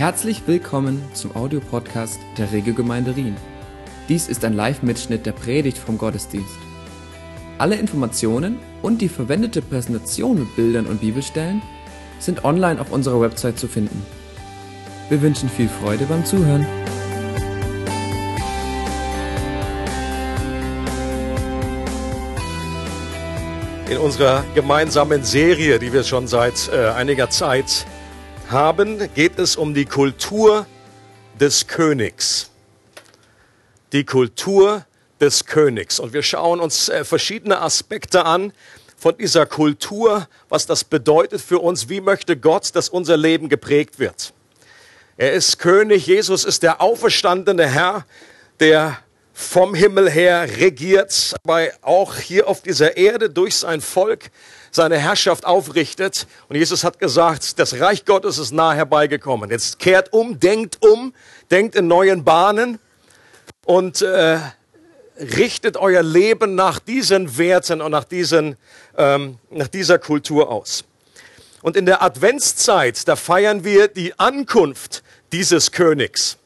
Herzlich willkommen zum Audiopodcast der Regelgemeinde Rien. Dies ist ein Live-Mitschnitt der Predigt vom Gottesdienst. Alle Informationen und die verwendete Präsentation mit Bildern und Bibelstellen sind online auf unserer Website zu finden. Wir wünschen viel Freude beim Zuhören. In unserer gemeinsamen Serie, die wir schon seit äh, einiger Zeit haben, geht es um die Kultur des Königs. Die Kultur des Königs. Und wir schauen uns äh, verschiedene Aspekte an von dieser Kultur, was das bedeutet für uns, wie möchte Gott, dass unser Leben geprägt wird. Er ist König, Jesus ist der auferstandene Herr, der vom Himmel her regiert, aber auch hier auf dieser Erde durch sein Volk seine Herrschaft aufrichtet. Und Jesus hat gesagt, das Reich Gottes ist nah herbeigekommen. Jetzt kehrt um, denkt um, denkt in neuen Bahnen und äh, richtet euer Leben nach diesen Werten und nach, diesen, ähm, nach dieser Kultur aus. Und in der Adventszeit, da feiern wir die Ankunft dieses Königs.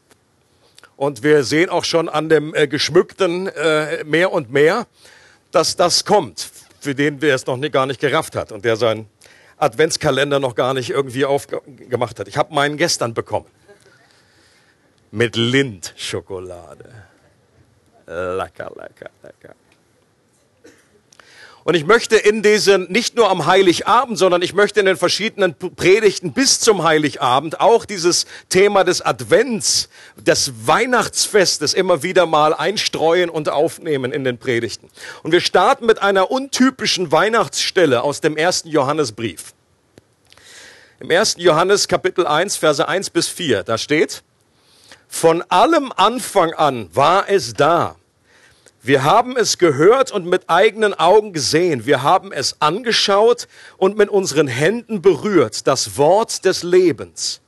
Und wir sehen auch schon an dem äh, Geschmückten äh, mehr und mehr, dass das kommt, für den der es noch nie, gar nicht gerafft hat und der seinen Adventskalender noch gar nicht irgendwie aufgemacht hat. Ich habe meinen gestern bekommen. Mit Lindschokolade. Lecker, lecker, lecker. Und ich möchte in diesen, nicht nur am Heiligabend, sondern ich möchte in den verschiedenen Predigten bis zum Heiligabend auch dieses Thema des Advents, des Weihnachtsfestes immer wieder mal einstreuen und aufnehmen in den Predigten. Und wir starten mit einer untypischen Weihnachtsstelle aus dem ersten Johannesbrief. Im ersten Johannes Kapitel 1, Verse 1 bis 4, da steht, von allem Anfang an war es da wir haben es gehört und mit eigenen Augen gesehen. Wir haben es angeschaut und mit unseren Händen berührt. Das Wort des Lebens.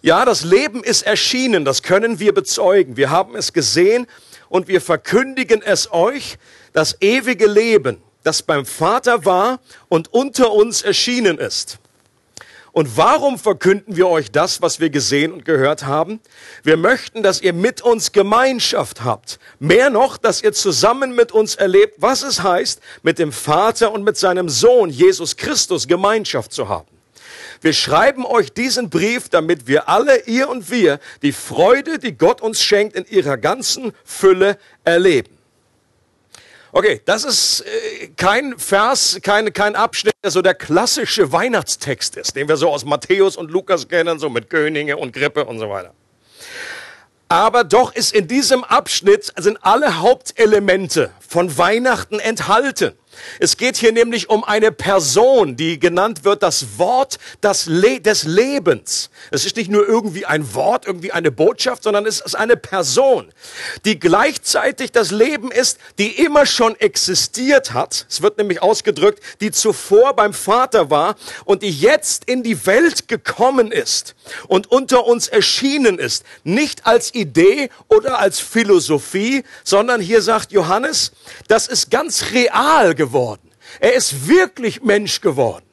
Ja, das Leben ist erschienen. Das können wir bezeugen. Wir haben es gesehen und wir verkündigen es euch. Das ewige Leben, das beim Vater war und unter uns erschienen ist. Und warum verkünden wir euch das, was wir gesehen und gehört haben? Wir möchten, dass ihr mit uns Gemeinschaft habt. Mehr noch, dass ihr zusammen mit uns erlebt, was es heißt, mit dem Vater und mit seinem Sohn Jesus Christus Gemeinschaft zu haben. Wir schreiben euch diesen Brief, damit wir alle, ihr und wir, die Freude, die Gott uns schenkt, in ihrer ganzen Fülle erleben. Okay, das ist äh, kein Vers, kein, kein Abschnitt, der so der klassische Weihnachtstext ist, den wir so aus Matthäus und Lukas kennen, so mit Könige und Grippe und so weiter. Aber doch ist in diesem Abschnitt sind alle Hauptelemente von Weihnachten enthalten. Es geht hier nämlich um eine Person, die genannt wird das Wort das Le des Lebens. Es ist nicht nur irgendwie ein Wort, irgendwie eine Botschaft, sondern es ist eine Person, die gleichzeitig das Leben ist, die immer schon existiert hat. Es wird nämlich ausgedrückt, die zuvor beim Vater war und die jetzt in die Welt gekommen ist und unter uns erschienen ist. Nicht als Idee oder als Philosophie, sondern hier sagt Johannes, das ist ganz real geworden geworden. Er ist wirklich Mensch geworden.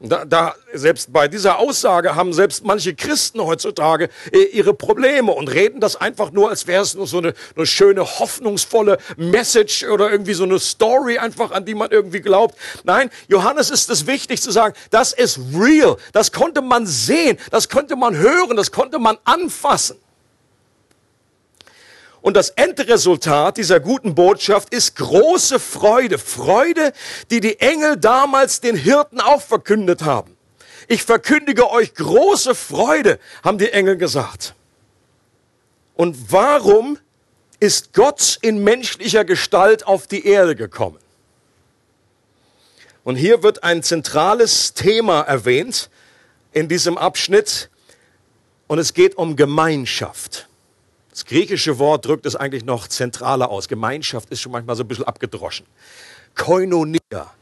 Da, da, selbst bei dieser Aussage haben selbst manche Christen heutzutage äh, ihre Probleme und reden das einfach nur, als wäre es nur so eine, eine schöne, hoffnungsvolle Message oder irgendwie so eine Story einfach, an die man irgendwie glaubt. Nein, Johannes ist es wichtig zu sagen, das ist real. Das konnte man sehen, das konnte man hören, das konnte man anfassen. Und das Endresultat dieser guten Botschaft ist große Freude. Freude, die die Engel damals den Hirten auch verkündet haben. Ich verkündige euch große Freude, haben die Engel gesagt. Und warum ist Gott in menschlicher Gestalt auf die Erde gekommen? Und hier wird ein zentrales Thema erwähnt in diesem Abschnitt und es geht um Gemeinschaft. Das griechische Wort drückt es eigentlich noch zentraler aus. Gemeinschaft ist schon manchmal so ein bisschen abgedroschen. Koinonia,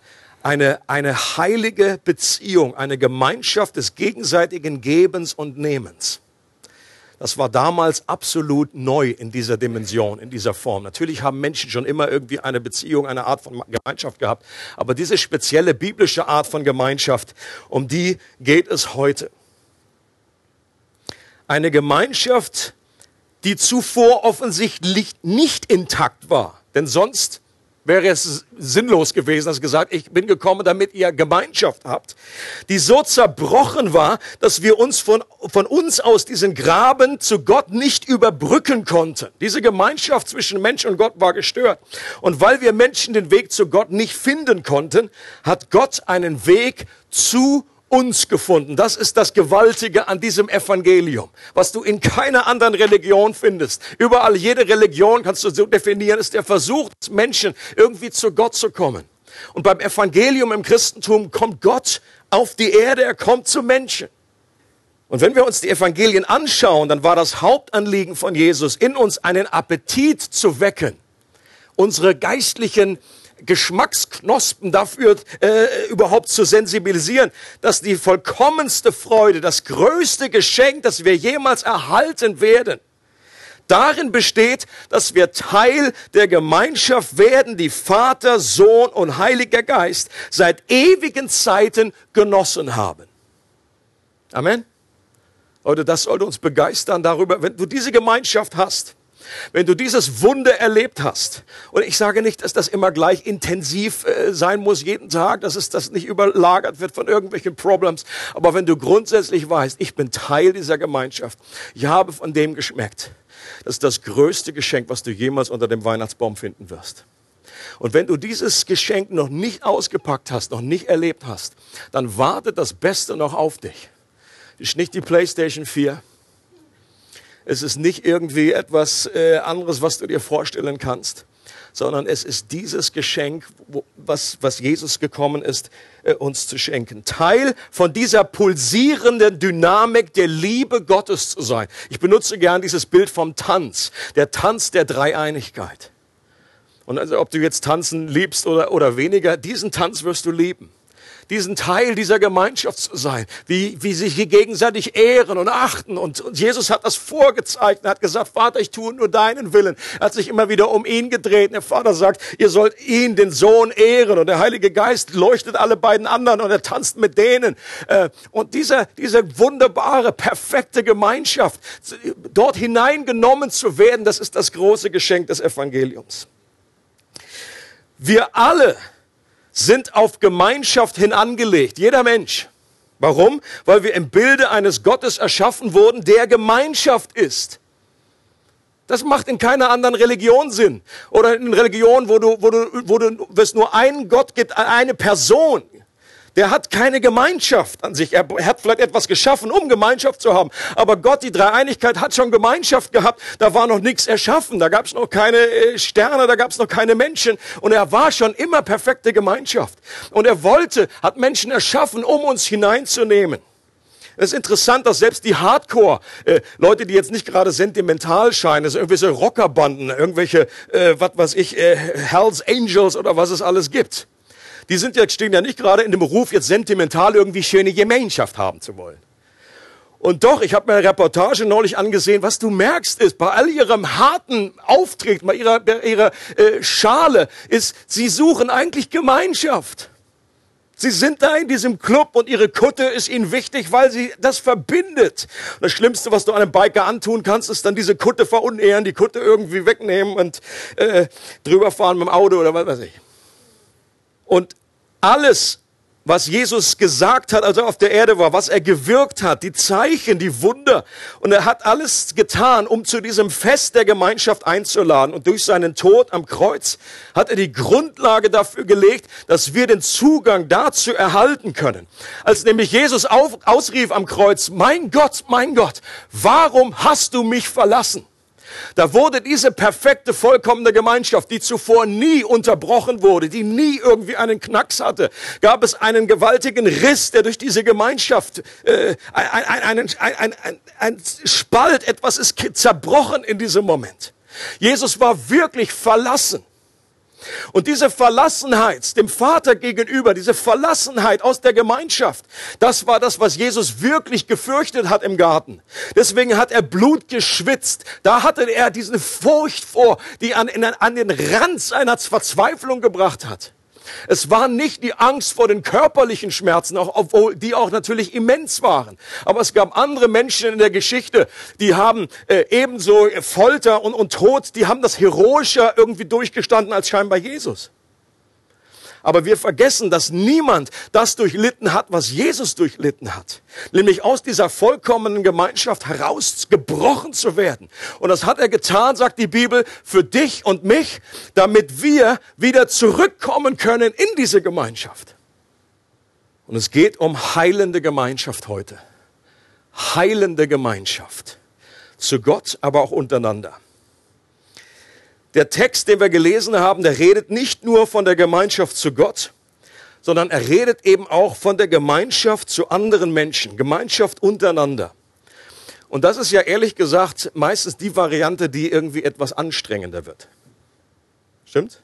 eine, eine heilige Beziehung, eine Gemeinschaft des gegenseitigen Gebens und Nehmens. Das war damals absolut neu in dieser Dimension, in dieser Form. Natürlich haben Menschen schon immer irgendwie eine Beziehung, eine Art von Gemeinschaft gehabt. Aber diese spezielle biblische Art von Gemeinschaft, um die geht es heute. Eine Gemeinschaft, die zuvor offensichtlich nicht intakt war. Denn sonst wäre es sinnlos gewesen, dass gesagt, ich bin gekommen, damit ihr Gemeinschaft habt, die so zerbrochen war, dass wir uns von, von uns aus diesen Graben zu Gott nicht überbrücken konnten. Diese Gemeinschaft zwischen Mensch und Gott war gestört. Und weil wir Menschen den Weg zu Gott nicht finden konnten, hat Gott einen Weg zu uns gefunden. Das ist das Gewaltige an diesem Evangelium, was du in keiner anderen Religion findest. Überall, jede Religion kannst du so definieren, ist der Versuch Menschen, irgendwie zu Gott zu kommen. Und beim Evangelium im Christentum kommt Gott auf die Erde, er kommt zu Menschen. Und wenn wir uns die Evangelien anschauen, dann war das Hauptanliegen von Jesus, in uns einen Appetit zu wecken, unsere geistlichen Geschmacksknospen dafür äh, überhaupt zu sensibilisieren, dass die vollkommenste Freude, das größte Geschenk, das wir jemals erhalten werden, darin besteht, dass wir Teil der Gemeinschaft werden, die Vater, Sohn und Heiliger Geist seit ewigen Zeiten genossen haben. Amen. Leute, das sollte uns begeistern darüber, wenn du diese Gemeinschaft hast wenn du dieses Wunder erlebt hast, und ich sage nicht, dass das immer gleich intensiv äh, sein muss, jeden Tag, dass es das nicht überlagert wird von irgendwelchen Problems, aber wenn du grundsätzlich weißt, ich bin Teil dieser Gemeinschaft, ich habe von dem geschmeckt, das ist das größte Geschenk, was du jemals unter dem Weihnachtsbaum finden wirst. Und wenn du dieses Geschenk noch nicht ausgepackt hast, noch nicht erlebt hast, dann wartet das Beste noch auf dich. Ist nicht die PlayStation 4, es ist nicht irgendwie etwas äh, anderes, was du dir vorstellen kannst, sondern es ist dieses Geschenk, wo, was, was Jesus gekommen ist, äh, uns zu schenken. Teil von dieser pulsierenden Dynamik der Liebe Gottes zu sein. Ich benutze gern dieses Bild vom Tanz, der Tanz der Dreieinigkeit. Und also, ob du jetzt tanzen liebst oder, oder weniger, diesen Tanz wirst du lieben diesen Teil dieser Gemeinschaft zu sein, wie, wie sich hier gegenseitig ehren und achten. Und, und Jesus hat das vorgezeigt und hat gesagt, Vater, ich tue nur deinen Willen. Er hat sich immer wieder um ihn gedreht. Und der Vater sagt, ihr sollt ihn, den Sohn, ehren. Und der Heilige Geist leuchtet alle beiden anderen und er tanzt mit denen. Äh, und diese, diese wunderbare, perfekte Gemeinschaft, dort hineingenommen zu werden, das ist das große Geschenk des Evangeliums. Wir alle sind auf Gemeinschaft hin angelegt. Jeder Mensch. Warum? Weil wir im Bilde eines Gottes erschaffen wurden, der Gemeinschaft ist. Das macht in keiner anderen Religion Sinn. Oder in Religionen, wo du, wo du, wo du, wo es nur einen Gott gibt, eine Person der hat keine Gemeinschaft an sich. Er hat vielleicht etwas geschaffen, um Gemeinschaft zu haben. Aber Gott, die Dreieinigkeit, hat schon Gemeinschaft gehabt. Da war noch nichts erschaffen. Da gab es noch keine äh, Sterne, da gab es noch keine Menschen. Und er war schon immer perfekte Gemeinschaft. Und er wollte, hat Menschen erschaffen, um uns hineinzunehmen. Es ist interessant, dass selbst die Hardcore, äh, Leute, die jetzt nicht gerade sentimental scheinen, also irgendwelche Rockerbanden, irgendwelche, äh, was weiß ich, äh, Hells Angels oder was es alles gibt, die sind ja, stehen ja nicht gerade in dem Beruf, jetzt sentimental irgendwie schöne Gemeinschaft haben zu wollen. Und doch, ich habe mir eine Reportage neulich angesehen, was du merkst ist, bei all ihrem harten Auftritt, bei ihrer, bei ihrer äh, Schale, ist, sie suchen eigentlich Gemeinschaft. Sie sind da in diesem Club und ihre Kutte ist ihnen wichtig, weil sie das verbindet. Das Schlimmste, was du einem Biker antun kannst, ist dann diese Kutte verunehren, die Kutte irgendwie wegnehmen und äh, drüber fahren mit dem Auto oder was weiß ich. Und alles, was Jesus gesagt hat, als er auf der Erde war, was er gewirkt hat, die Zeichen, die Wunder. Und er hat alles getan, um zu diesem Fest der Gemeinschaft einzuladen. Und durch seinen Tod am Kreuz hat er die Grundlage dafür gelegt, dass wir den Zugang dazu erhalten können. Als nämlich Jesus auf, ausrief am Kreuz, mein Gott, mein Gott, warum hast du mich verlassen? Da wurde diese perfekte, vollkommene Gemeinschaft, die zuvor nie unterbrochen wurde, die nie irgendwie einen Knacks hatte, gab es einen gewaltigen Riss, der durch diese Gemeinschaft, äh, ein, ein, ein, ein, Spalt, etwas ist zerbrochen in diesem Moment. Jesus war wirklich verlassen. Und diese Verlassenheit dem Vater gegenüber, diese Verlassenheit aus der Gemeinschaft, das war das, was Jesus wirklich gefürchtet hat im Garten. Deswegen hat er Blut geschwitzt. Da hatte er diese Furcht vor, die an, an den Rand seiner Verzweiflung gebracht hat. Es war nicht die Angst vor den körperlichen Schmerzen, auch, obwohl die auch natürlich immens waren. Aber es gab andere Menschen in der Geschichte, die haben äh, ebenso Folter und, und Tod, die haben das heroischer irgendwie durchgestanden als scheinbar Jesus. Aber wir vergessen, dass niemand das durchlitten hat, was Jesus durchlitten hat. Nämlich aus dieser vollkommenen Gemeinschaft herausgebrochen zu werden. Und das hat er getan, sagt die Bibel, für dich und mich, damit wir wieder zurückkommen können in diese Gemeinschaft. Und es geht um heilende Gemeinschaft heute. Heilende Gemeinschaft. Zu Gott, aber auch untereinander. Der Text, den wir gelesen haben, der redet nicht nur von der Gemeinschaft zu Gott, sondern er redet eben auch von der Gemeinschaft zu anderen Menschen, Gemeinschaft untereinander. Und das ist ja ehrlich gesagt meistens die Variante, die irgendwie etwas anstrengender wird. Stimmt?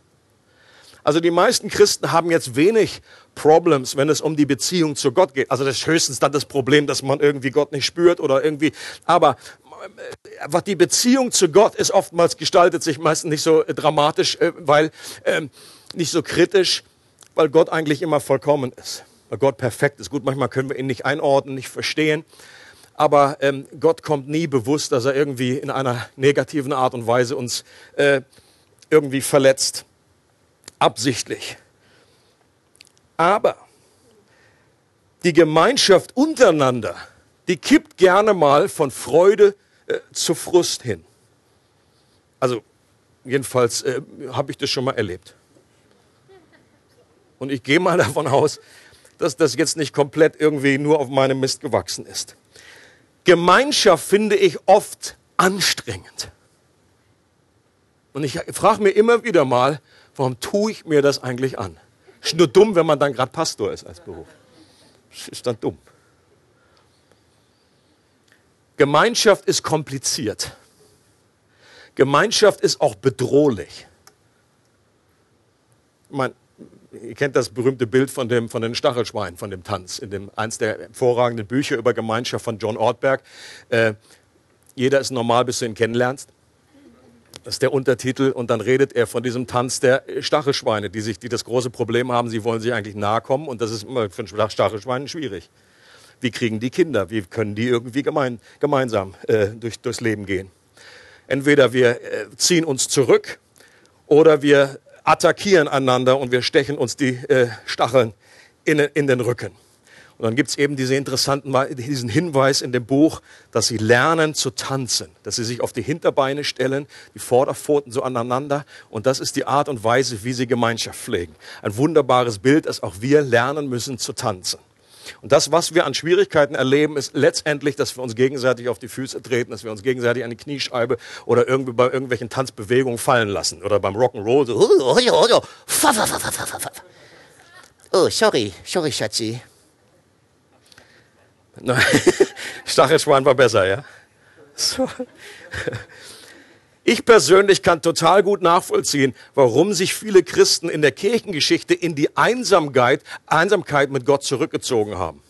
Also die meisten Christen haben jetzt wenig Problems, wenn es um die Beziehung zu Gott geht. Also das ist höchstens dann das Problem, dass man irgendwie Gott nicht spürt oder irgendwie. Aber was die Beziehung zu Gott ist oftmals gestaltet sich meistens nicht so dramatisch, äh, weil ähm, nicht so kritisch, weil Gott eigentlich immer vollkommen ist, weil Gott perfekt ist. Gut, manchmal können wir ihn nicht einordnen, nicht verstehen, aber ähm, Gott kommt nie bewusst, dass er irgendwie in einer negativen Art und Weise uns äh, irgendwie verletzt, absichtlich. Aber die Gemeinschaft untereinander, die kippt gerne mal von Freude äh, zu Frust hin. Also jedenfalls äh, habe ich das schon mal erlebt. Und ich gehe mal davon aus, dass das jetzt nicht komplett irgendwie nur auf meinem Mist gewachsen ist. Gemeinschaft finde ich oft anstrengend. Und ich frage mir immer wieder mal, warum tue ich mir das eigentlich an? Ist nur dumm, wenn man dann gerade Pastor ist als Beruf. Ist dann dumm. Gemeinschaft ist kompliziert. Gemeinschaft ist auch bedrohlich. Man, ihr kennt das berühmte Bild von, dem, von den Stachelschweinen, von dem Tanz, in dem, eins der hervorragenden Bücher über Gemeinschaft von John Ortberg. Äh, jeder ist normal, bis du ihn kennenlernst. Das ist der Untertitel. Und dann redet er von diesem Tanz der Stachelschweine, die, sich, die das große Problem haben, sie wollen sich eigentlich nahe kommen. Und das ist immer für ein Stachelschwein schwierig. Wie kriegen die Kinder? Wie können die irgendwie gemein, gemeinsam äh, durch, durchs Leben gehen? Entweder wir äh, ziehen uns zurück oder wir attackieren einander und wir stechen uns die äh, Stacheln in, in den Rücken. Und dann gibt's eben diese interessanten, diesen Hinweis in dem Buch, dass sie lernen zu tanzen, dass sie sich auf die Hinterbeine stellen, die Vorderpfoten so aneinander. Und das ist die Art und Weise, wie sie Gemeinschaft pflegen. Ein wunderbares Bild, dass auch wir lernen müssen zu tanzen. Und das, was wir an Schwierigkeiten erleben, ist letztendlich, dass wir uns gegenseitig auf die Füße treten, dass wir uns gegenseitig an die Kniescheibe oder irgendwie bei irgendwelchen Tanzbewegungen fallen lassen oder beim Rock'n'Roll so. Oh, sorry, sorry, Schatzi. Stachelschwein war besser, ja? So. Ich persönlich kann total gut nachvollziehen, warum sich viele Christen in der Kirchengeschichte in die Einsamkeit, Einsamkeit mit Gott zurückgezogen haben.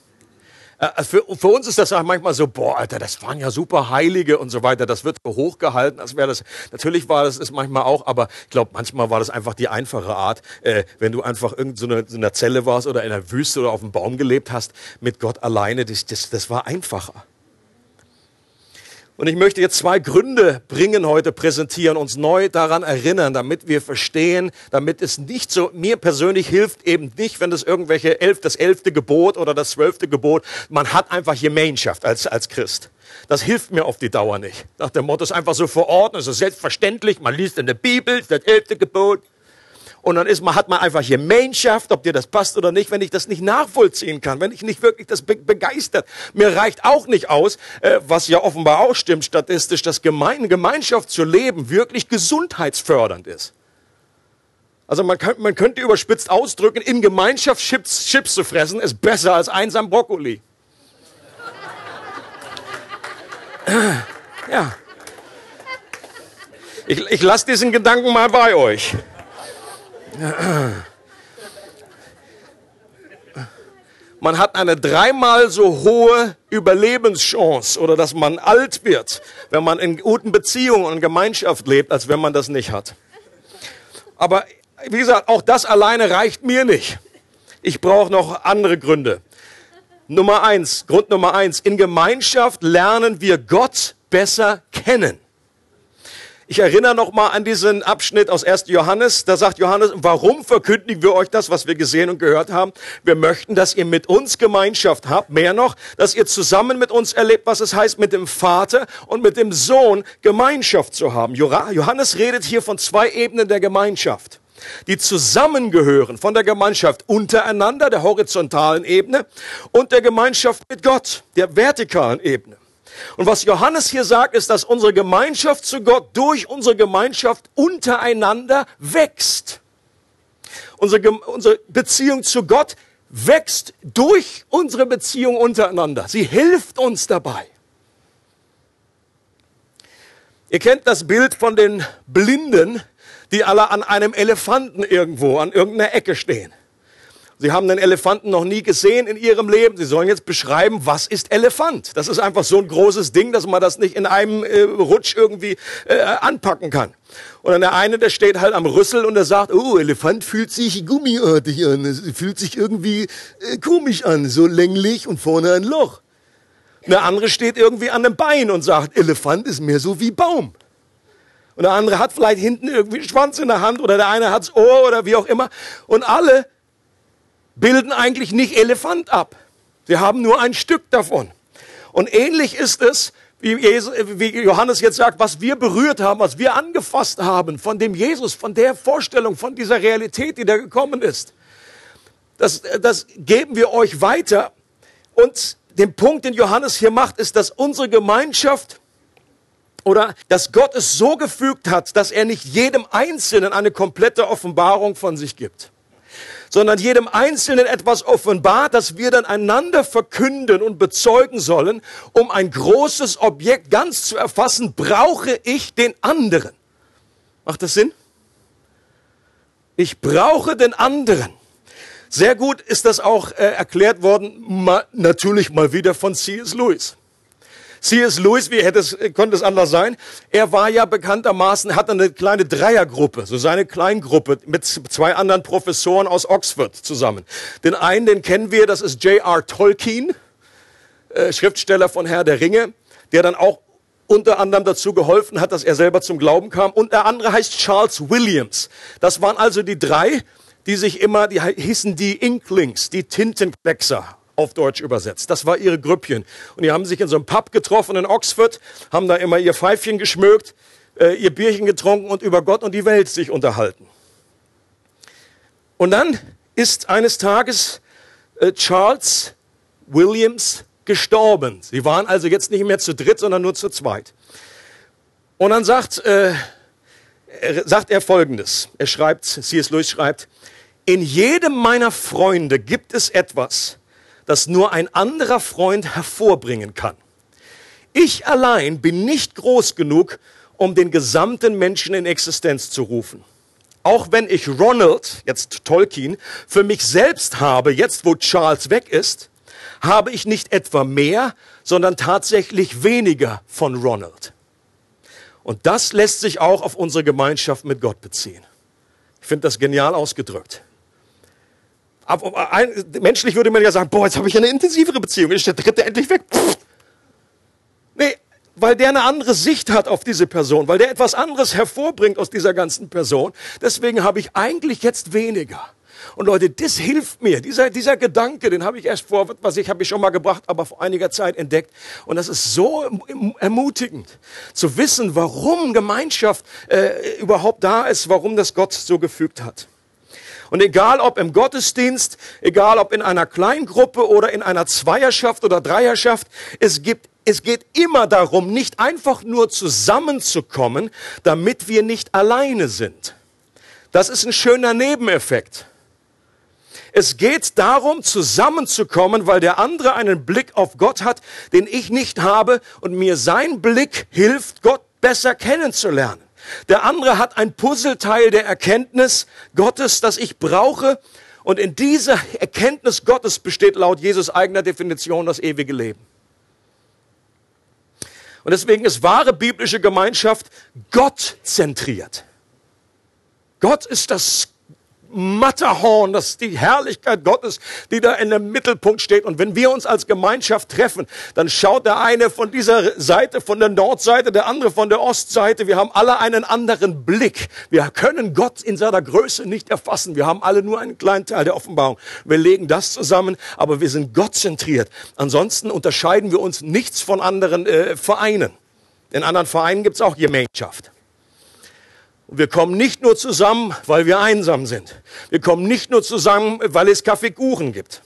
Äh, für, für, uns ist das auch manchmal so, boah, Alter, das waren ja super Heilige und so weiter. Das wird hochgehalten, als wäre das. Natürlich war das ist manchmal auch, aber ich glaube, manchmal war das einfach die einfache Art, äh, wenn du einfach irgend so so einer Zelle warst oder in der Wüste oder auf dem Baum gelebt hast, mit Gott alleine. Das, das, das war einfacher. Und ich möchte jetzt zwei Gründe bringen heute, präsentieren, uns neu daran erinnern, damit wir verstehen, damit es nicht so, mir persönlich hilft eben nicht, wenn das irgendwelche elf, das elfte Gebot oder das zwölfte Gebot, man hat einfach Gemeinschaft als, als Christ. Das hilft mir auf die Dauer nicht. Nach dem Motto ist einfach so verordnet, es ist selbstverständlich, man liest in der Bibel, das elfte Gebot, und dann ist man, hat man einfach Gemeinschaft, ob dir das passt oder nicht, wenn ich das nicht nachvollziehen kann, wenn ich nicht wirklich das be begeistert. Mir reicht auch nicht aus, äh, was ja offenbar auch stimmt statistisch, dass Gemein Gemeinschaft zu leben wirklich gesundheitsfördernd ist. Also man, kann, man könnte überspitzt ausdrücken, in Gemeinschaft Chips, Chips zu fressen ist besser als einsam Brokkoli. ja. Ich, ich lasse diesen Gedanken mal bei euch. Man hat eine dreimal so hohe Überlebenschance oder dass man alt wird, wenn man in guten Beziehungen und Gemeinschaft lebt, als wenn man das nicht hat. Aber wie gesagt, auch das alleine reicht mir nicht. Ich brauche noch andere Gründe. Nummer eins, Grund Nummer eins, in Gemeinschaft lernen wir Gott besser kennen. Ich erinnere noch mal an diesen Abschnitt aus 1. Johannes. Da sagt Johannes, warum verkündigen wir euch das, was wir gesehen und gehört haben? Wir möchten, dass ihr mit uns Gemeinschaft habt. Mehr noch, dass ihr zusammen mit uns erlebt, was es heißt, mit dem Vater und mit dem Sohn Gemeinschaft zu haben. Johannes redet hier von zwei Ebenen der Gemeinschaft die zusammengehören von der Gemeinschaft untereinander, der horizontalen Ebene, und der Gemeinschaft mit Gott, der vertikalen Ebene. Und was Johannes hier sagt, ist, dass unsere Gemeinschaft zu Gott durch unsere Gemeinschaft untereinander wächst. Unsere, unsere Beziehung zu Gott wächst durch unsere Beziehung untereinander. Sie hilft uns dabei. Ihr kennt das Bild von den Blinden, die alle an einem Elefanten irgendwo, an irgendeiner Ecke stehen. Sie haben den Elefanten noch nie gesehen in ihrem Leben. Sie sollen jetzt beschreiben, was ist Elefant? Das ist einfach so ein großes Ding, dass man das nicht in einem äh, Rutsch irgendwie äh, anpacken kann. Und dann der eine, der steht halt am Rüssel und der sagt, oh, Elefant fühlt sich gummiartig an. Es fühlt sich irgendwie äh, komisch an, so länglich und vorne ein Loch. Der andere steht irgendwie an dem Bein und sagt, Elefant ist mehr so wie Baum. Und der andere hat vielleicht hinten irgendwie einen Schwanz in der Hand oder der eine hat's Ohr oder wie auch immer. Und alle bilden eigentlich nicht Elefant ab. Sie haben nur ein Stück davon. Und ähnlich ist es, wie Johannes jetzt sagt, was wir berührt haben, was wir angefasst haben von dem Jesus, von der Vorstellung, von dieser Realität, die da gekommen ist. Das, das geben wir euch weiter. Und den Punkt, den Johannes hier macht, ist, dass unsere Gemeinschaft oder dass Gott es so gefügt hat, dass er nicht jedem Einzelnen eine komplette Offenbarung von sich gibt sondern jedem Einzelnen etwas offenbart, das wir dann einander verkünden und bezeugen sollen. Um ein großes Objekt ganz zu erfassen, brauche ich den anderen. Macht das Sinn? Ich brauche den anderen. Sehr gut ist das auch äh, erklärt worden, ma, natürlich mal wieder von C.S. Lewis. C.S. Lewis, wie hätte es, konnte es anders sein? Er war ja bekanntermaßen, hatte eine kleine Dreiergruppe, so seine Kleingruppe mit zwei anderen Professoren aus Oxford zusammen. Den einen, den kennen wir, das ist J.R. Tolkien, äh, Schriftsteller von Herr der Ringe, der dann auch unter anderem dazu geholfen hat, dass er selber zum Glauben kam. Und der andere heißt Charles Williams. Das waren also die drei, die sich immer, die hießen die Inklings, die Tintenkleckser auf Deutsch übersetzt. Das war ihre Grüppchen. Und die haben sich in so einem Pub getroffen in Oxford, haben da immer ihr Pfeifchen geschmögt, äh, ihr Bierchen getrunken und über Gott und die Welt sich unterhalten. Und dann ist eines Tages äh, Charles Williams gestorben. Sie waren also jetzt nicht mehr zu dritt, sondern nur zu zweit. Und dann sagt, äh, sagt er Folgendes. Er schreibt, C.S. Lewis schreibt, in jedem meiner Freunde gibt es etwas, das nur ein anderer Freund hervorbringen kann. Ich allein bin nicht groß genug, um den gesamten Menschen in Existenz zu rufen. Auch wenn ich Ronald, jetzt Tolkien, für mich selbst habe, jetzt wo Charles weg ist, habe ich nicht etwa mehr, sondern tatsächlich weniger von Ronald. Und das lässt sich auch auf unsere Gemeinschaft mit Gott beziehen. Ich finde das genial ausgedrückt. Menschlich würde man ja sagen, boah, jetzt habe ich eine intensivere Beziehung, ist der dritte endlich weg. Pff. Nee, weil der eine andere Sicht hat auf diese Person, weil der etwas anderes hervorbringt aus dieser ganzen Person. Deswegen habe ich eigentlich jetzt weniger. Und Leute, das hilft mir. Dieser, dieser Gedanke, den habe ich erst vor, was ich habe ich schon mal gebracht, aber vor einiger Zeit entdeckt. Und das ist so ermutigend, zu wissen, warum Gemeinschaft äh, überhaupt da ist, warum das Gott so gefügt hat. Und egal ob im Gottesdienst, egal ob in einer Kleingruppe oder in einer Zweierschaft oder Dreierschaft, es gibt es geht immer darum, nicht einfach nur zusammenzukommen, damit wir nicht alleine sind. Das ist ein schöner Nebeneffekt. Es geht darum, zusammenzukommen, weil der andere einen Blick auf Gott hat, den ich nicht habe und mir sein Blick hilft, Gott besser kennenzulernen. Der andere hat ein Puzzleteil der Erkenntnis Gottes, das ich brauche. Und in dieser Erkenntnis Gottes besteht laut Jesus eigener Definition das ewige Leben. Und deswegen ist wahre biblische Gemeinschaft Gott zentriert. Gott ist das Matterhorn, das ist die Herrlichkeit Gottes, die da in dem Mittelpunkt steht. Und wenn wir uns als Gemeinschaft treffen, dann schaut der eine von dieser Seite, von der Nordseite, der andere von der Ostseite. Wir haben alle einen anderen Blick. Wir können Gott in seiner Größe nicht erfassen. Wir haben alle nur einen kleinen Teil der Offenbarung. Wir legen das zusammen, aber wir sind gottzentriert. Ansonsten unterscheiden wir uns nichts von anderen äh, Vereinen. In anderen Vereinen gibt es auch Gemeinschaft. Und wir kommen nicht nur zusammen, weil wir einsam sind. Wir kommen nicht nur zusammen, weil es Kaffeekuchen gibt.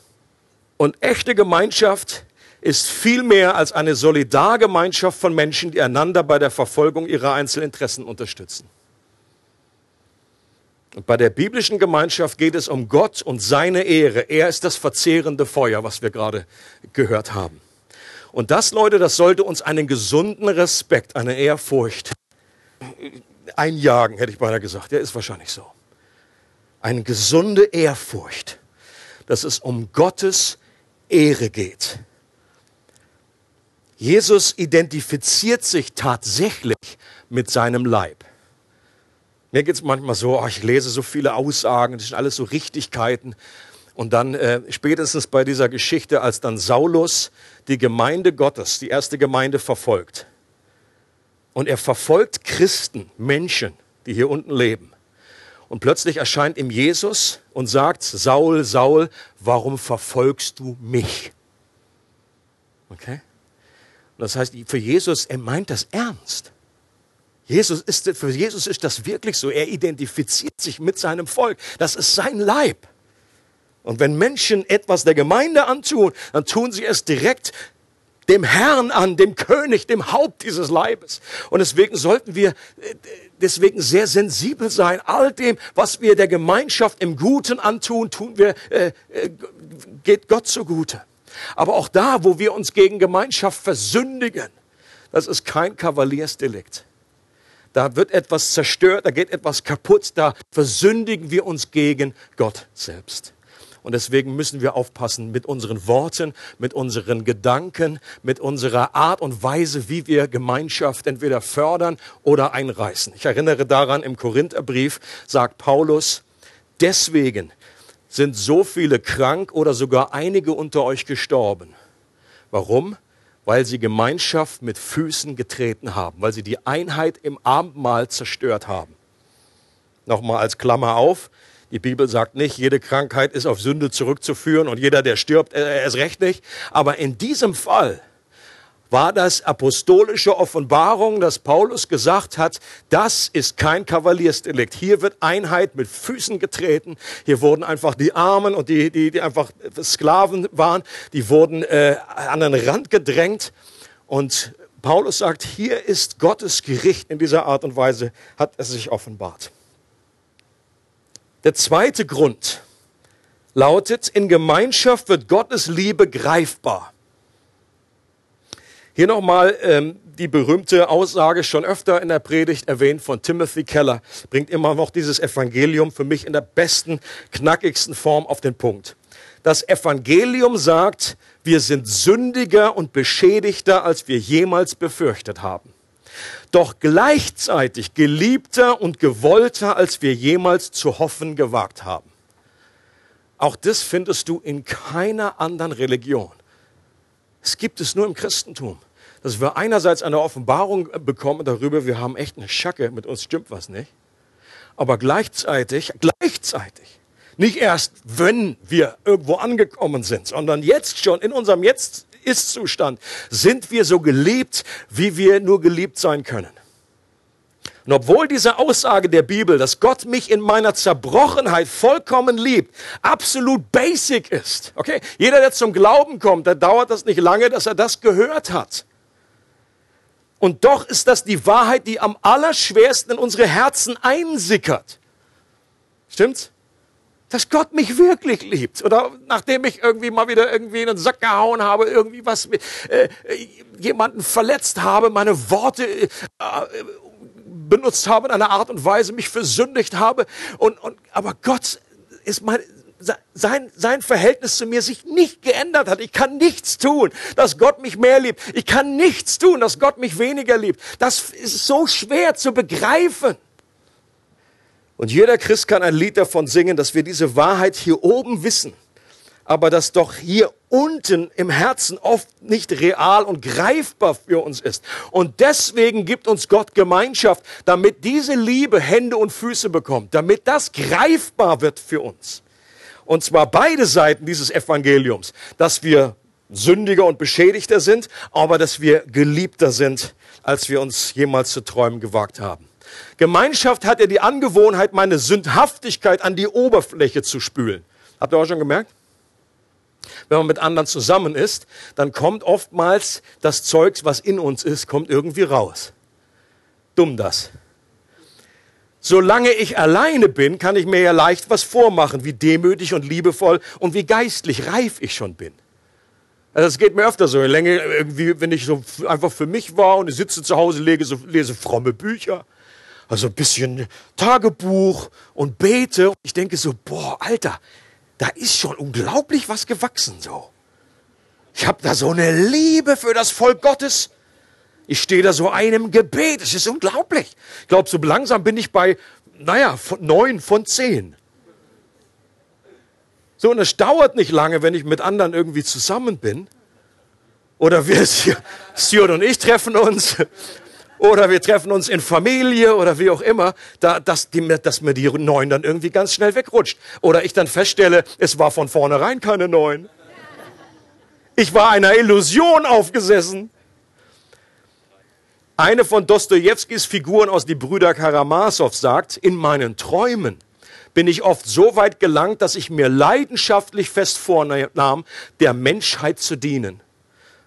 Und echte Gemeinschaft ist viel mehr als eine Solidargemeinschaft von Menschen, die einander bei der Verfolgung ihrer Einzelinteressen unterstützen. Und bei der biblischen Gemeinschaft geht es um Gott und seine Ehre. Er ist das verzehrende Feuer, was wir gerade gehört haben. Und das, Leute, das sollte uns einen gesunden Respekt, eine Ehrfurcht einjagen, hätte ich beinahe gesagt. Der ist wahrscheinlich so. Eine gesunde Ehrfurcht, dass es um Gottes Ehre geht. Jesus identifiziert sich tatsächlich mit seinem Leib. Mir geht es manchmal so, oh, ich lese so viele Aussagen, das sind alles so Richtigkeiten. Und dann äh, spätestens bei dieser Geschichte, als dann Saulus die Gemeinde Gottes, die erste Gemeinde verfolgt, und er verfolgt Christen, Menschen, die hier unten leben. Und plötzlich erscheint ihm Jesus und sagt, Saul, Saul, warum verfolgst du mich? Okay? Und das heißt, für Jesus, er meint das ernst. Jesus ist, für Jesus ist das wirklich so. Er identifiziert sich mit seinem Volk. Das ist sein Leib. Und wenn Menschen etwas der Gemeinde antun, dann tun sie es direkt dem Herrn an, dem König, dem Haupt dieses Leibes. Und deswegen sollten wir äh, deswegen sehr sensibel sein. All dem, was wir der Gemeinschaft im Guten antun, tun wir, äh, äh, geht Gott zugute. Aber auch da, wo wir uns gegen Gemeinschaft versündigen, das ist kein Kavaliersdelikt. Da wird etwas zerstört, da geht etwas kaputt, da versündigen wir uns gegen Gott selbst. Und deswegen müssen wir aufpassen mit unseren Worten, mit unseren Gedanken, mit unserer Art und Weise, wie wir Gemeinschaft entweder fördern oder einreißen. Ich erinnere daran, im Korintherbrief sagt Paulus, deswegen sind so viele krank oder sogar einige unter euch gestorben. Warum? Weil sie Gemeinschaft mit Füßen getreten haben, weil sie die Einheit im Abendmahl zerstört haben. Nochmal als Klammer auf, die Bibel sagt nicht, jede Krankheit ist auf Sünde zurückzuführen und jeder, der stirbt, er ist recht nicht. Aber in diesem Fall war das apostolische Offenbarung, dass Paulus gesagt hat, das ist kein Kavaliersdelikt. Hier wird Einheit mit Füßen getreten. Hier wurden einfach die Armen und die, die, die einfach Sklaven waren, die wurden äh, an den Rand gedrängt. Und Paulus sagt, hier ist Gottes Gericht in dieser Art und Weise, hat es sich offenbart. Der zweite Grund lautet, in Gemeinschaft wird Gottes Liebe greifbar. Hier nochmal ähm, die berühmte Aussage, schon öfter in der Predigt erwähnt von Timothy Keller, bringt immer noch dieses Evangelium für mich in der besten, knackigsten Form auf den Punkt. Das Evangelium sagt, wir sind sündiger und beschädigter, als wir jemals befürchtet haben doch gleichzeitig geliebter und gewollter, als wir jemals zu hoffen gewagt haben. Auch das findest du in keiner anderen Religion. Es gibt es nur im Christentum. Dass wir einerseits eine Offenbarung bekommen darüber, wir haben echt eine Schacke, mit uns stimmt was nicht. Aber gleichzeitig, gleichzeitig, nicht erst, wenn wir irgendwo angekommen sind, sondern jetzt schon in unserem Jetzt ist-Zustand sind wir so geliebt, wie wir nur geliebt sein können. Und obwohl diese Aussage der Bibel, dass Gott mich in meiner Zerbrochenheit vollkommen liebt, absolut basic ist. Okay? Jeder, der zum Glauben kommt, da dauert das nicht lange, dass er das gehört hat. Und doch ist das die Wahrheit, die am allerschwersten in unsere Herzen einsickert. Stimmt's? Dass Gott mich wirklich liebt. Oder nachdem ich irgendwie mal wieder irgendwie in den Sack gehauen habe, irgendwie was äh, jemanden verletzt habe, meine Worte äh, benutzt habe in einer Art und Weise, mich versündigt habe. Und, und, aber Gott ist mein, sein, sein Verhältnis zu mir sich nicht geändert hat. Ich kann nichts tun, dass Gott mich mehr liebt. Ich kann nichts tun, dass Gott mich weniger liebt. Das ist so schwer zu begreifen. Und jeder Christ kann ein Lied davon singen, dass wir diese Wahrheit hier oben wissen, aber das doch hier unten im Herzen oft nicht real und greifbar für uns ist. Und deswegen gibt uns Gott Gemeinschaft, damit diese Liebe Hände und Füße bekommt, damit das greifbar wird für uns. Und zwar beide Seiten dieses Evangeliums, dass wir sündiger und beschädigter sind, aber dass wir geliebter sind, als wir uns jemals zu träumen gewagt haben. Gemeinschaft hat ja die Angewohnheit, meine Sündhaftigkeit an die Oberfläche zu spülen. Habt ihr auch schon gemerkt? Wenn man mit anderen zusammen ist, dann kommt oftmals das Zeugs, was in uns ist, kommt irgendwie raus. Dumm das. Solange ich alleine bin, kann ich mir ja leicht was vormachen, wie demütig und liebevoll und wie geistlich reif ich schon bin. Also es geht mir öfter so, Länge irgendwie, wenn ich so einfach für mich war und ich sitze zu Hause, lege so, lese fromme Bücher, also ein bisschen Tagebuch und bete. Ich denke so, boah, Alter, da ist schon unglaublich was gewachsen so. Ich habe da so eine Liebe für das Volk Gottes. Ich stehe da so einem Gebet. Es ist unglaublich. Ich glaube, so langsam bin ich bei, naja, neun von zehn. So, und es dauert nicht lange, wenn ich mit anderen irgendwie zusammen bin. Oder wir, Stuart und ich treffen uns. Oder wir treffen uns in Familie oder wie auch immer, da, dass, die, dass mir die Neun dann irgendwie ganz schnell wegrutscht. Oder ich dann feststelle, es war von vornherein keine Neun. Ich war einer Illusion aufgesessen. Eine von Dostojewskis Figuren aus Die Brüder Karamasow sagt, in meinen Träumen bin ich oft so weit gelangt, dass ich mir leidenschaftlich fest vornahm, der Menschheit zu dienen.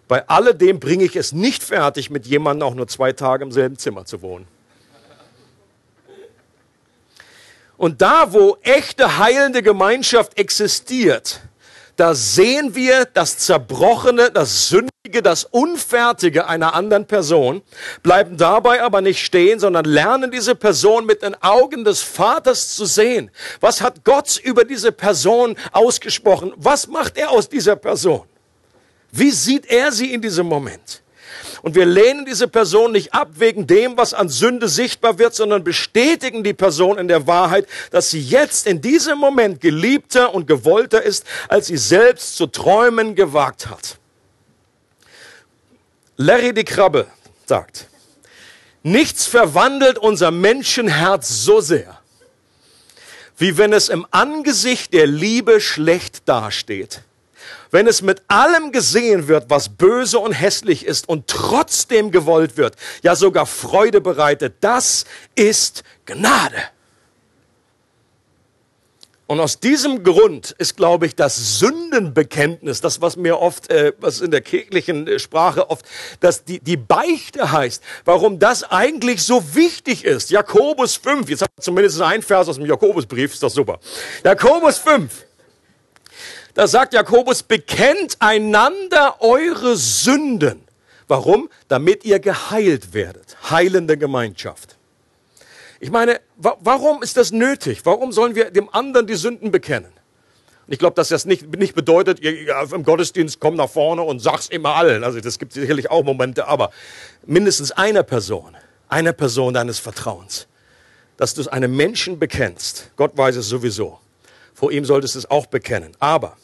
Bei alledem bringe ich es nicht fertig, mit jemandem auch nur zwei Tage im selben Zimmer zu wohnen. Und da, wo echte heilende Gemeinschaft existiert, da sehen wir das Zerbrochene, das Sündige, das Unfertige einer anderen Person, bleiben dabei aber nicht stehen, sondern lernen diese Person mit den Augen des Vaters zu sehen. Was hat Gott über diese Person ausgesprochen? Was macht er aus dieser Person? Wie sieht er sie in diesem Moment? Und wir lehnen diese Person nicht ab wegen dem, was an Sünde sichtbar wird, sondern bestätigen die Person in der Wahrheit, dass sie jetzt in diesem Moment geliebter und gewollter ist, als sie selbst zu träumen gewagt hat. Larry die Krabbe sagt, nichts verwandelt unser Menschenherz so sehr, wie wenn es im Angesicht der Liebe schlecht dasteht wenn es mit allem gesehen wird, was böse und hässlich ist und trotzdem gewollt wird, ja sogar Freude bereitet, das ist Gnade. Und aus diesem Grund ist, glaube ich, das Sündenbekenntnis, das, was mir oft, äh, was in der kirchlichen äh, Sprache oft, dass die, die Beichte heißt, warum das eigentlich so wichtig ist. Jakobus 5, jetzt hat zumindest ein Vers aus dem Jakobusbrief, ist doch super. Jakobus 5, da sagt Jakobus, bekennt einander eure Sünden. Warum? Damit ihr geheilt werdet. Heilende Gemeinschaft. Ich meine, wa warum ist das nötig? Warum sollen wir dem anderen die Sünden bekennen? ich glaube, dass das nicht, nicht bedeutet, im Gottesdienst komm nach vorne und sag's immer allen. Also das gibt sicherlich auch Momente, aber mindestens einer Person, einer Person deines Vertrauens, dass du es einem Menschen bekennst. Gott weiß es sowieso. Vor ihm solltest du es auch bekennen. Aber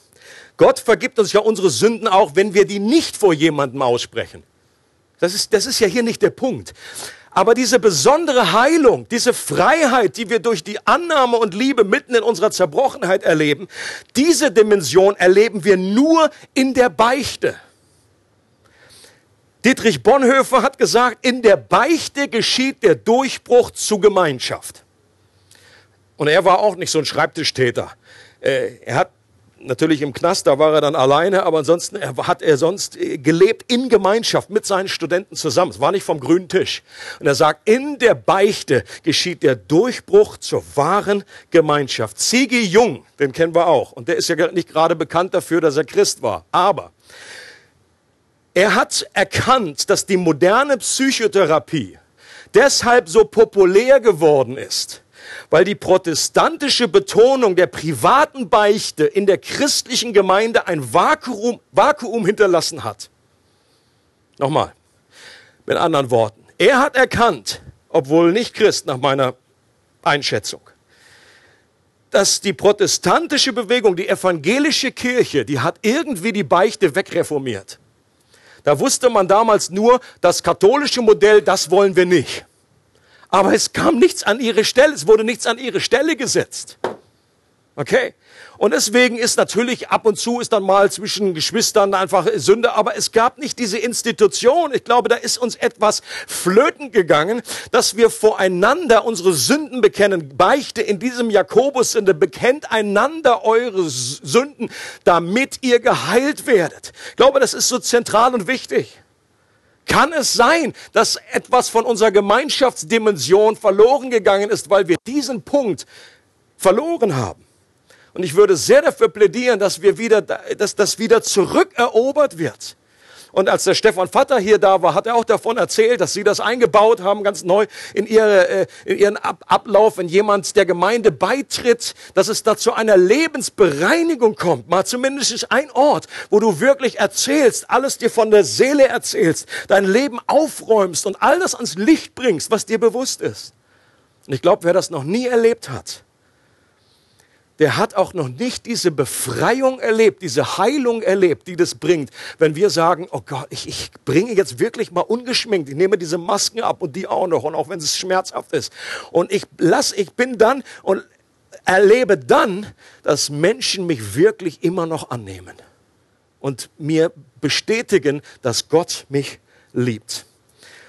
Gott vergibt uns ja unsere Sünden auch, wenn wir die nicht vor jemandem aussprechen. Das ist, das ist ja hier nicht der Punkt. Aber diese besondere Heilung, diese Freiheit, die wir durch die Annahme und Liebe mitten in unserer Zerbrochenheit erleben, diese Dimension erleben wir nur in der Beichte. Dietrich Bonhoeffer hat gesagt, in der Beichte geschieht der Durchbruch zu Gemeinschaft. Und er war auch nicht so ein Schreibtischtäter. Äh, er hat Natürlich im Knast, da war er dann alleine, aber ansonsten hat er sonst äh, gelebt in Gemeinschaft mit seinen Studenten zusammen. Es war nicht vom grünen Tisch. Und er sagt, in der Beichte geschieht der Durchbruch zur wahren Gemeinschaft. Ziggy Jung, den kennen wir auch. Und der ist ja nicht gerade bekannt dafür, dass er Christ war. Aber er hat erkannt, dass die moderne Psychotherapie deshalb so populär geworden ist, weil die protestantische Betonung der privaten Beichte in der christlichen Gemeinde ein Vakuum, Vakuum hinterlassen hat. Nochmal, mit anderen Worten. Er hat erkannt, obwohl nicht Christ nach meiner Einschätzung, dass die protestantische Bewegung, die evangelische Kirche, die hat irgendwie die Beichte wegreformiert. Da wusste man damals nur, das katholische Modell, das wollen wir nicht. Aber es kam nichts an ihre Stelle, es wurde nichts an ihre Stelle gesetzt. Okay? Und deswegen ist natürlich ab und zu ist dann mal zwischen Geschwistern einfach Sünde, aber es gab nicht diese Institution. Ich glaube, da ist uns etwas flöten gegangen, dass wir voreinander unsere Sünden bekennen. Beichte in diesem Jakobus-Sünde, bekennt einander eure Sünden, damit ihr geheilt werdet. Ich glaube, das ist so zentral und wichtig. Kann es sein, dass etwas von unserer Gemeinschaftsdimension verloren gegangen ist, weil wir diesen Punkt verloren haben? Und ich würde sehr dafür plädieren, dass wir wieder, dass das wieder zurückerobert wird. Und als der Stefan Vater hier da war, hat er auch davon erzählt, dass sie das eingebaut haben, ganz neu in, ihre, äh, in ihren Ablauf, wenn jemand der Gemeinde beitritt, dass es da zu einer Lebensbereinigung kommt. Mal zumindest ein Ort, wo du wirklich erzählst, alles dir von der Seele erzählst, dein Leben aufräumst und all das ans Licht bringst, was dir bewusst ist. Und ich glaube, wer das noch nie erlebt hat, der hat auch noch nicht diese Befreiung erlebt, diese Heilung erlebt, die das bringt, wenn wir sagen, oh Gott, ich, ich bringe jetzt wirklich mal ungeschminkt, ich nehme diese Masken ab und die auch noch, und auch wenn es schmerzhaft ist. Und ich lass, ich bin dann und erlebe dann, dass Menschen mich wirklich immer noch annehmen und mir bestätigen, dass Gott mich liebt.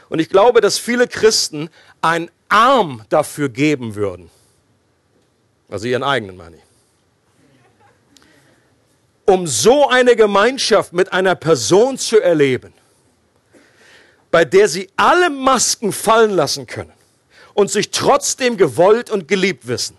Und ich glaube, dass viele Christen einen Arm dafür geben würden also ihren eigenen meine ich. Um so eine Gemeinschaft mit einer Person zu erleben, bei der sie alle Masken fallen lassen können und sich trotzdem gewollt und geliebt wissen.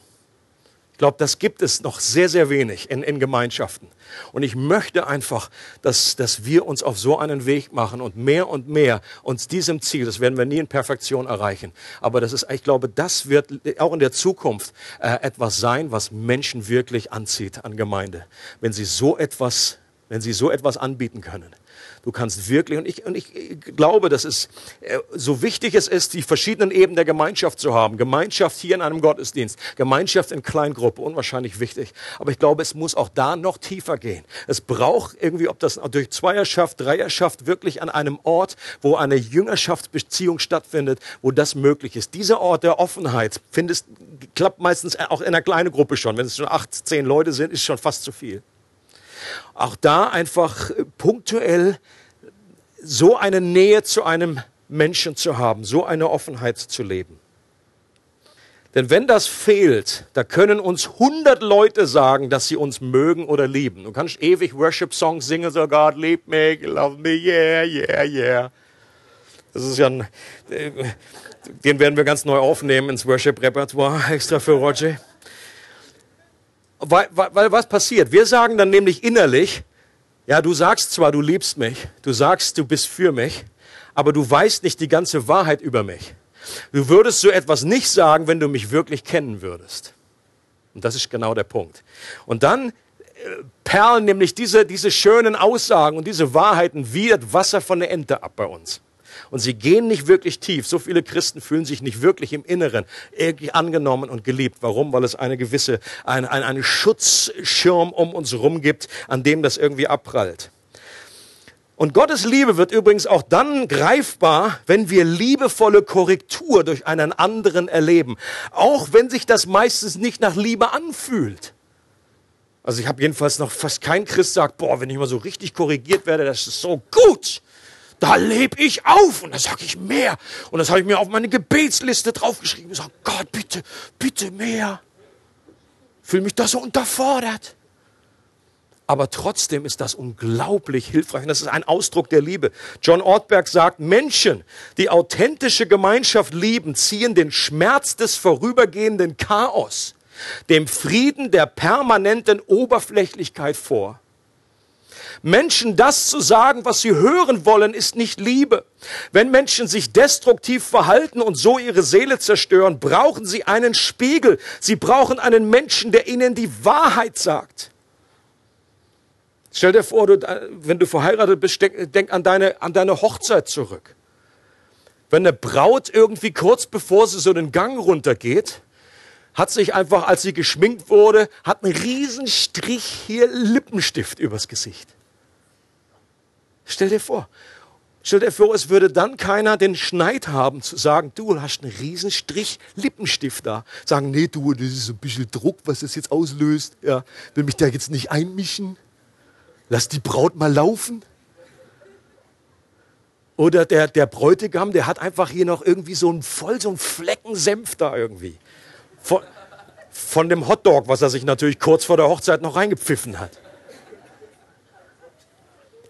Glaube, das gibt es noch sehr, sehr wenig in, in Gemeinschaften. Und ich möchte einfach, dass, dass wir uns auf so einen Weg machen und mehr und mehr uns diesem Ziel, das werden wir nie in Perfektion erreichen, aber das ist, ich glaube, das wird auch in der Zukunft äh, etwas sein, was Menschen wirklich anzieht an Gemeinde, wenn sie so etwas, wenn sie so etwas anbieten können. Du kannst wirklich, und ich, und ich glaube, dass es äh, so wichtig es ist, die verschiedenen Ebenen der Gemeinschaft zu haben. Gemeinschaft hier in einem Gottesdienst, Gemeinschaft in Kleingruppe, unwahrscheinlich wichtig. Aber ich glaube, es muss auch da noch tiefer gehen. Es braucht irgendwie, ob das durch Zweierschaft, Dreierschaft, wirklich an einem Ort, wo eine Jüngerschaftsbeziehung stattfindet, wo das möglich ist. Dieser Ort der Offenheit findest, klappt meistens auch in einer kleinen Gruppe schon. Wenn es schon acht, zehn Leute sind, ist schon fast zu viel auch da einfach punktuell so eine Nähe zu einem Menschen zu haben, so eine Offenheit zu leben. Denn wenn das fehlt, da können uns hundert Leute sagen, dass sie uns mögen oder lieben. Du kannst ewig Worship-Songs singen, so God, lieb mich, love me, yeah, yeah, yeah. Das ist ja ein, äh, den werden wir ganz neu aufnehmen ins Worship-Repertoire, extra für Roger. Weil, weil, was passiert? Wir sagen dann nämlich innerlich, ja, du sagst zwar, du liebst mich, du sagst, du bist für mich, aber du weißt nicht die ganze Wahrheit über mich. Du würdest so etwas nicht sagen, wenn du mich wirklich kennen würdest. Und das ist genau der Punkt. Und dann äh, perlen nämlich diese, diese schönen Aussagen und diese Wahrheiten wie das Wasser von der Ente ab bei uns und sie gehen nicht wirklich tief. So viele Christen fühlen sich nicht wirklich im Inneren irgendwie angenommen und geliebt. Warum? Weil es eine gewisse, eine, eine, eine Schutzschirm um uns herum gibt, an dem das irgendwie abprallt. Und Gottes Liebe wird übrigens auch dann greifbar, wenn wir liebevolle Korrektur durch einen anderen erleben. Auch wenn sich das meistens nicht nach Liebe anfühlt. Also ich habe jedenfalls noch fast kein Christ sagt, boah, wenn ich mal so richtig korrigiert werde, das ist so gut da lebe ich auf. Und da sage ich mehr. Und das habe ich mir auf meine Gebetsliste draufgeschrieben. Ich sage, Gott, bitte, bitte mehr. Fühle mich da so unterfordert. Aber trotzdem ist das unglaublich hilfreich. Und das ist ein Ausdruck der Liebe. John Ortberg sagt, Menschen, die authentische Gemeinschaft lieben, ziehen den Schmerz des vorübergehenden Chaos, dem Frieden der permanenten Oberflächlichkeit vor. Menschen das zu sagen, was sie hören wollen, ist nicht Liebe. Wenn Menschen sich destruktiv verhalten und so ihre Seele zerstören, brauchen sie einen Spiegel. Sie brauchen einen Menschen, der ihnen die Wahrheit sagt. Stell dir vor, du, wenn du verheiratet bist, denk, denk an, deine, an deine Hochzeit zurück. Wenn eine Braut irgendwie kurz bevor sie so den Gang runtergeht, hat sich einfach, als sie geschminkt wurde, hat einen riesen Strich hier Lippenstift übers Gesicht. Stell dir vor, stell dir vor, es würde dann keiner den Schneid haben zu sagen, du hast einen riesen Strich Lippenstift da. Sagen, nee, du, das ist ein bisschen Druck, was das jetzt auslöst. Ja, will mich da jetzt nicht einmischen. Lass die Braut mal laufen. Oder der, der Bräutigam, der hat einfach hier noch irgendwie so einen voll so einen Flecken Senf da irgendwie. Von, von dem Hotdog, was er sich natürlich kurz vor der Hochzeit noch reingepfiffen hat.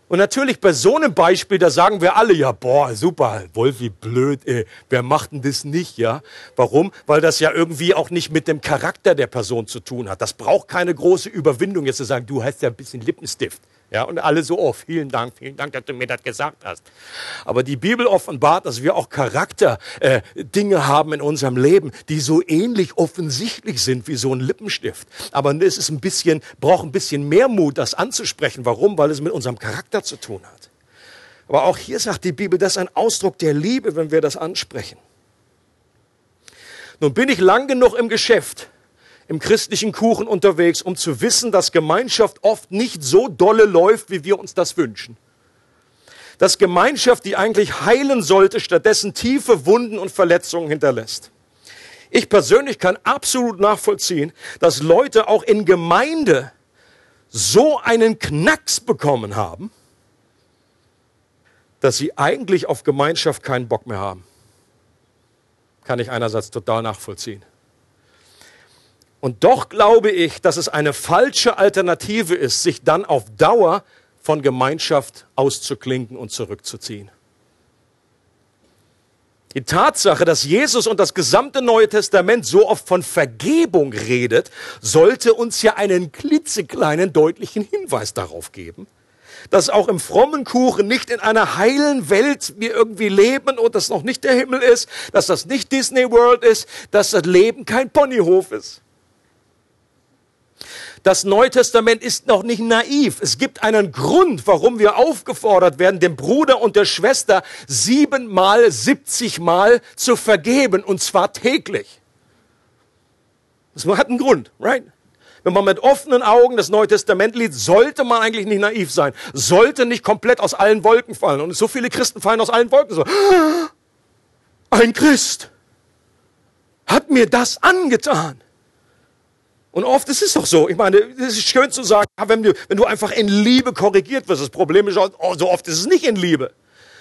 Und natürlich bei so einem Beispiel, da sagen wir alle, ja, boah, super, Wolfi, blöd, ey, wer macht denn das nicht, ja? Warum? Weil das ja irgendwie auch nicht mit dem Charakter der Person zu tun hat. Das braucht keine große Überwindung, jetzt zu sagen, du hast ja ein bisschen Lippenstift. Ja, und alle so, oh, vielen Dank, vielen Dank, dass du mir das gesagt hast. Aber die Bibel offenbart, dass wir auch Charakter, äh, Dinge haben in unserem Leben, die so ähnlich offensichtlich sind wie so ein Lippenstift. Aber es ist ein bisschen, braucht ein bisschen mehr Mut, das anzusprechen. Warum? Weil es mit unserem Charakter zu tun hat. Aber auch hier sagt die Bibel, das ist ein Ausdruck der Liebe, wenn wir das ansprechen. Nun bin ich lang genug im Geschäft, im christlichen Kuchen unterwegs, um zu wissen, dass Gemeinschaft oft nicht so dolle läuft, wie wir uns das wünschen. Dass Gemeinschaft, die eigentlich heilen sollte, stattdessen tiefe Wunden und Verletzungen hinterlässt. Ich persönlich kann absolut nachvollziehen, dass Leute auch in Gemeinde so einen Knacks bekommen haben, dass sie eigentlich auf Gemeinschaft keinen Bock mehr haben. Kann ich einerseits total nachvollziehen. Und doch glaube ich, dass es eine falsche Alternative ist, sich dann auf Dauer von Gemeinschaft auszuklinken und zurückzuziehen. Die Tatsache, dass Jesus und das gesamte Neue Testament so oft von Vergebung redet, sollte uns ja einen klitzekleinen deutlichen Hinweis darauf geben, dass auch im frommen Kuchen nicht in einer heilen Welt wir irgendwie leben und das noch nicht der Himmel ist, dass das nicht Disney World ist, dass das Leben kein Ponyhof ist. Das Neue Testament ist noch nicht naiv. Es gibt einen Grund, warum wir aufgefordert werden, dem Bruder und der Schwester siebenmal, siebzigmal zu vergeben, und zwar täglich. Das hat einen Grund, right? Wenn man mit offenen Augen das Neue Testament liest, sollte man eigentlich nicht naiv sein, sollte nicht komplett aus allen Wolken fallen. Und so viele Christen fallen aus allen Wolken so. Ein Christ hat mir das angetan. Und oft ist es doch so. Ich meine, es ist schön zu sagen, wenn du, wenn du einfach in Liebe korrigiert wirst. Das Problem ist, oh, so oft ist es nicht in Liebe.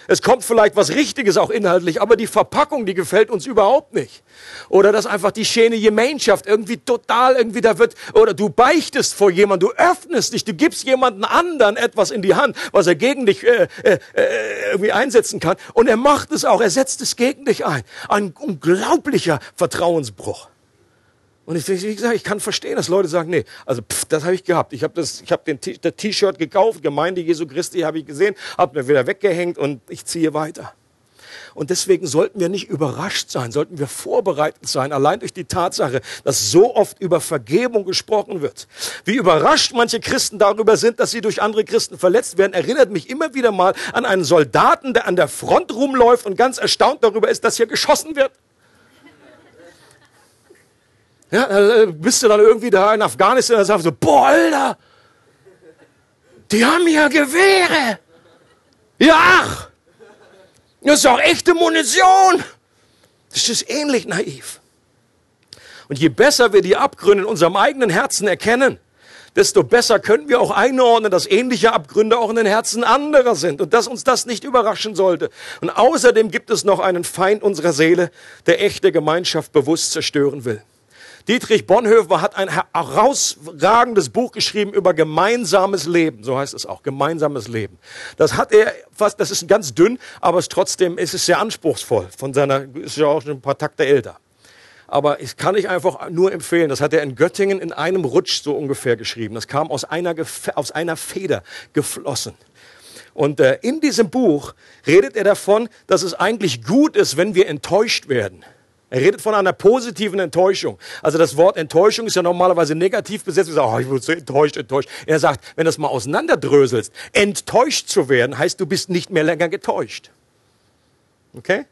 Es kommt vielleicht was Richtiges auch inhaltlich, aber die Verpackung, die gefällt uns überhaupt nicht. Oder dass einfach die schöne Gemeinschaft irgendwie total irgendwie da wird, oder du beichtest vor jemandem, du öffnest dich, du gibst jemanden anderen etwas in die Hand, was er gegen dich äh, äh, äh irgendwie einsetzen kann. Und er macht es auch, er setzt es gegen dich ein. Ein unglaublicher Vertrauensbruch. Und ich, wie gesagt, ich kann verstehen, dass Leute sagen, nee, also pff, das habe ich gehabt. Ich habe das, ich habe den T-Shirt gekauft, Gemeinde Jesu Christi habe ich gesehen, habe mir wieder weggehängt und ich ziehe weiter. Und deswegen sollten wir nicht überrascht sein, sollten wir vorbereitet sein, allein durch die Tatsache, dass so oft über Vergebung gesprochen wird. Wie überrascht manche Christen darüber sind, dass sie durch andere Christen verletzt werden, erinnert mich immer wieder mal an einen Soldaten, der an der Front rumläuft und ganz erstaunt darüber ist, dass hier geschossen wird. Ja, da bist du dann irgendwie da in Afghanistan und sagst so, boah, Alter, die haben ja Gewehre. Ja, ach, das ist auch echte Munition. Das ist ähnlich naiv. Und je besser wir die Abgründe in unserem eigenen Herzen erkennen, desto besser können wir auch einordnen, dass ähnliche Abgründe auch in den Herzen anderer sind und dass uns das nicht überraschen sollte. Und außerdem gibt es noch einen Feind unserer Seele, der echte Gemeinschaft bewusst zerstören will. Dietrich Bonhoeffer hat ein herausragendes Buch geschrieben über gemeinsames Leben. So heißt es auch, gemeinsames Leben. Das hat er fast, das ist ganz dünn, aber es trotzdem ist es sehr anspruchsvoll. Von seiner, ist ja auch schon ein paar Takte älter. Aber ich kann ich einfach nur empfehlen. Das hat er in Göttingen in einem Rutsch so ungefähr geschrieben. Das kam aus einer, aus einer Feder geflossen. Und äh, in diesem Buch redet er davon, dass es eigentlich gut ist, wenn wir enttäuscht werden. Er redet von einer positiven Enttäuschung. Also das Wort Enttäuschung ist ja normalerweise negativ besetzt. Wir sagen, oh, ich bin so enttäuscht, enttäuscht. Er sagt, wenn das mal auseinanderdröselst, enttäuscht zu werden, heißt, du bist nicht mehr länger getäuscht. Okay?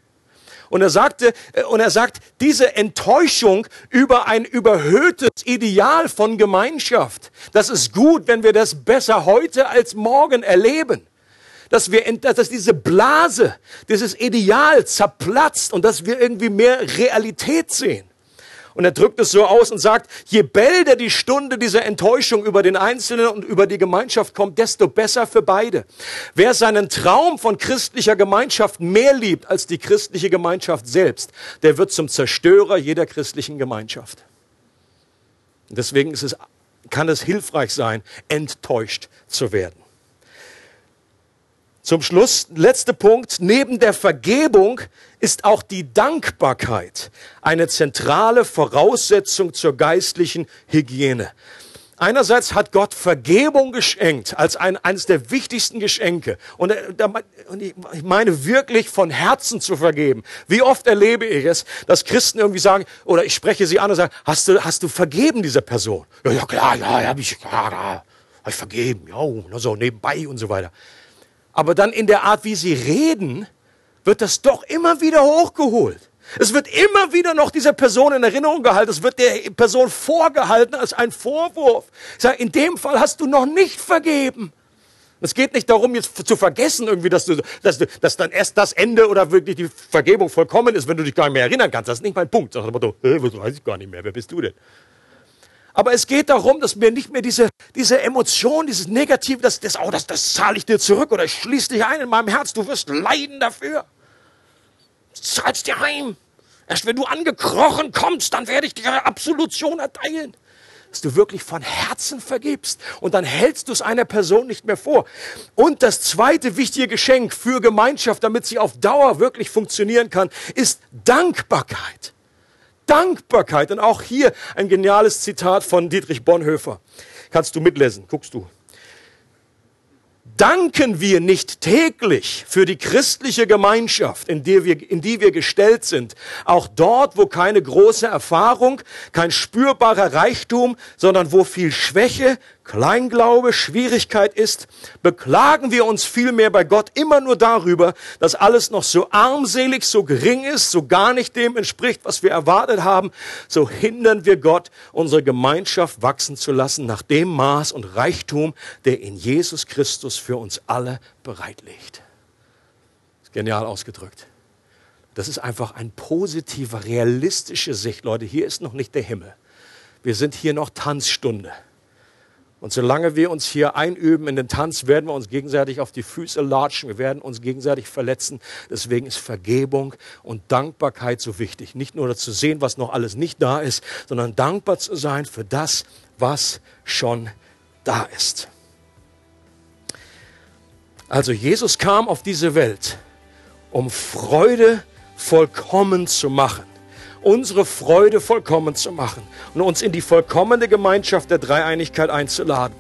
Und er sagte, äh, und er sagt, diese Enttäuschung über ein überhöhtes Ideal von Gemeinschaft, das ist gut, wenn wir das besser heute als morgen erleben. Dass wir, dass diese Blase, dieses Ideal zerplatzt und dass wir irgendwie mehr Realität sehen. Und er drückt es so aus und sagt, je bälder die Stunde dieser Enttäuschung über den Einzelnen und über die Gemeinschaft kommt, desto besser für beide. Wer seinen Traum von christlicher Gemeinschaft mehr liebt als die christliche Gemeinschaft selbst, der wird zum Zerstörer jeder christlichen Gemeinschaft. deswegen es, kann es hilfreich sein, enttäuscht zu werden. Zum Schluss, letzter Punkt, neben der Vergebung ist auch die Dankbarkeit eine zentrale Voraussetzung zur geistlichen Hygiene. Einerseits hat Gott Vergebung geschenkt als ein, eines der wichtigsten Geschenke. Und, äh, und ich meine wirklich von Herzen zu vergeben. Wie oft erlebe ich es, dass Christen irgendwie sagen, oder ich spreche sie an und sage, hast du, hast du vergeben dieser Person? Ja, ja klar, ja, habe ich, klar, ja, hab ich vergeben, ja, so nebenbei und so weiter. Aber dann in der Art, wie sie reden, wird das doch immer wieder hochgeholt. Es wird immer wieder noch dieser Person in Erinnerung gehalten. Es wird der Person vorgehalten als ein Vorwurf. Ich sage, in dem Fall hast du noch nicht vergeben. Es geht nicht darum, jetzt zu vergessen, irgendwie, dass du, dass du, dass dann erst das Ende oder wirklich die Vergebung vollkommen ist, wenn du dich gar nicht mehr erinnern kannst. Das ist nicht mein Punkt. Aber du, äh, was weiß ich gar nicht mehr. Wer bist du denn? Aber es geht darum, dass mir nicht mehr diese, diese Emotion, dieses Negative, das, das, oh, das, das zahle ich dir zurück oder schließe dich ein in meinem Herz, du wirst leiden dafür. Zahlst dir heim. Erst wenn du angekrochen kommst, dann werde ich dir Absolution erteilen. Dass du wirklich von Herzen vergibst und dann hältst du es einer Person nicht mehr vor. Und das zweite wichtige Geschenk für Gemeinschaft, damit sie auf Dauer wirklich funktionieren kann, ist Dankbarkeit. Dankbarkeit. Und auch hier ein geniales Zitat von Dietrich Bonhoeffer. Kannst du mitlesen, guckst du. Danken wir nicht täglich für die christliche Gemeinschaft, in die, wir, in die wir gestellt sind, auch dort, wo keine große Erfahrung, kein spürbarer Reichtum, sondern wo viel Schwäche, Kleinglaube, Schwierigkeit ist, beklagen wir uns vielmehr bei Gott immer nur darüber, dass alles noch so armselig, so gering ist, so gar nicht dem entspricht, was wir erwartet haben, so hindern wir Gott, unsere Gemeinschaft wachsen zu lassen nach dem Maß und Reichtum, der in Jesus Christus für uns alle bereitlegt. Genial ausgedrückt. Das ist einfach ein positiver, realistische Sicht. Leute, hier ist noch nicht der Himmel. Wir sind hier noch Tanzstunde. Und solange wir uns hier einüben in den Tanz, werden wir uns gegenseitig auf die Füße latschen, wir werden uns gegenseitig verletzen. Deswegen ist Vergebung und Dankbarkeit so wichtig. Nicht nur zu sehen, was noch alles nicht da ist, sondern dankbar zu sein für das, was schon da ist. Also Jesus kam auf diese Welt, um Freude vollkommen zu machen unsere Freude vollkommen zu machen und uns in die vollkommene Gemeinschaft der Dreieinigkeit einzuladen.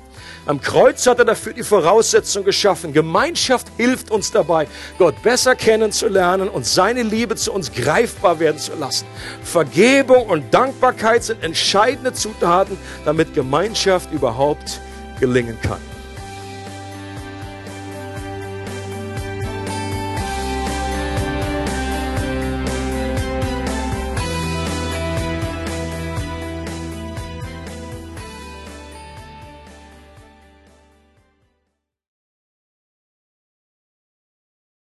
Am Kreuz hat er dafür die Voraussetzung geschaffen. Gemeinschaft hilft uns dabei, Gott besser kennenzulernen und seine Liebe zu uns greifbar werden zu lassen. Vergebung und Dankbarkeit sind entscheidende Zutaten, damit Gemeinschaft überhaupt gelingen kann.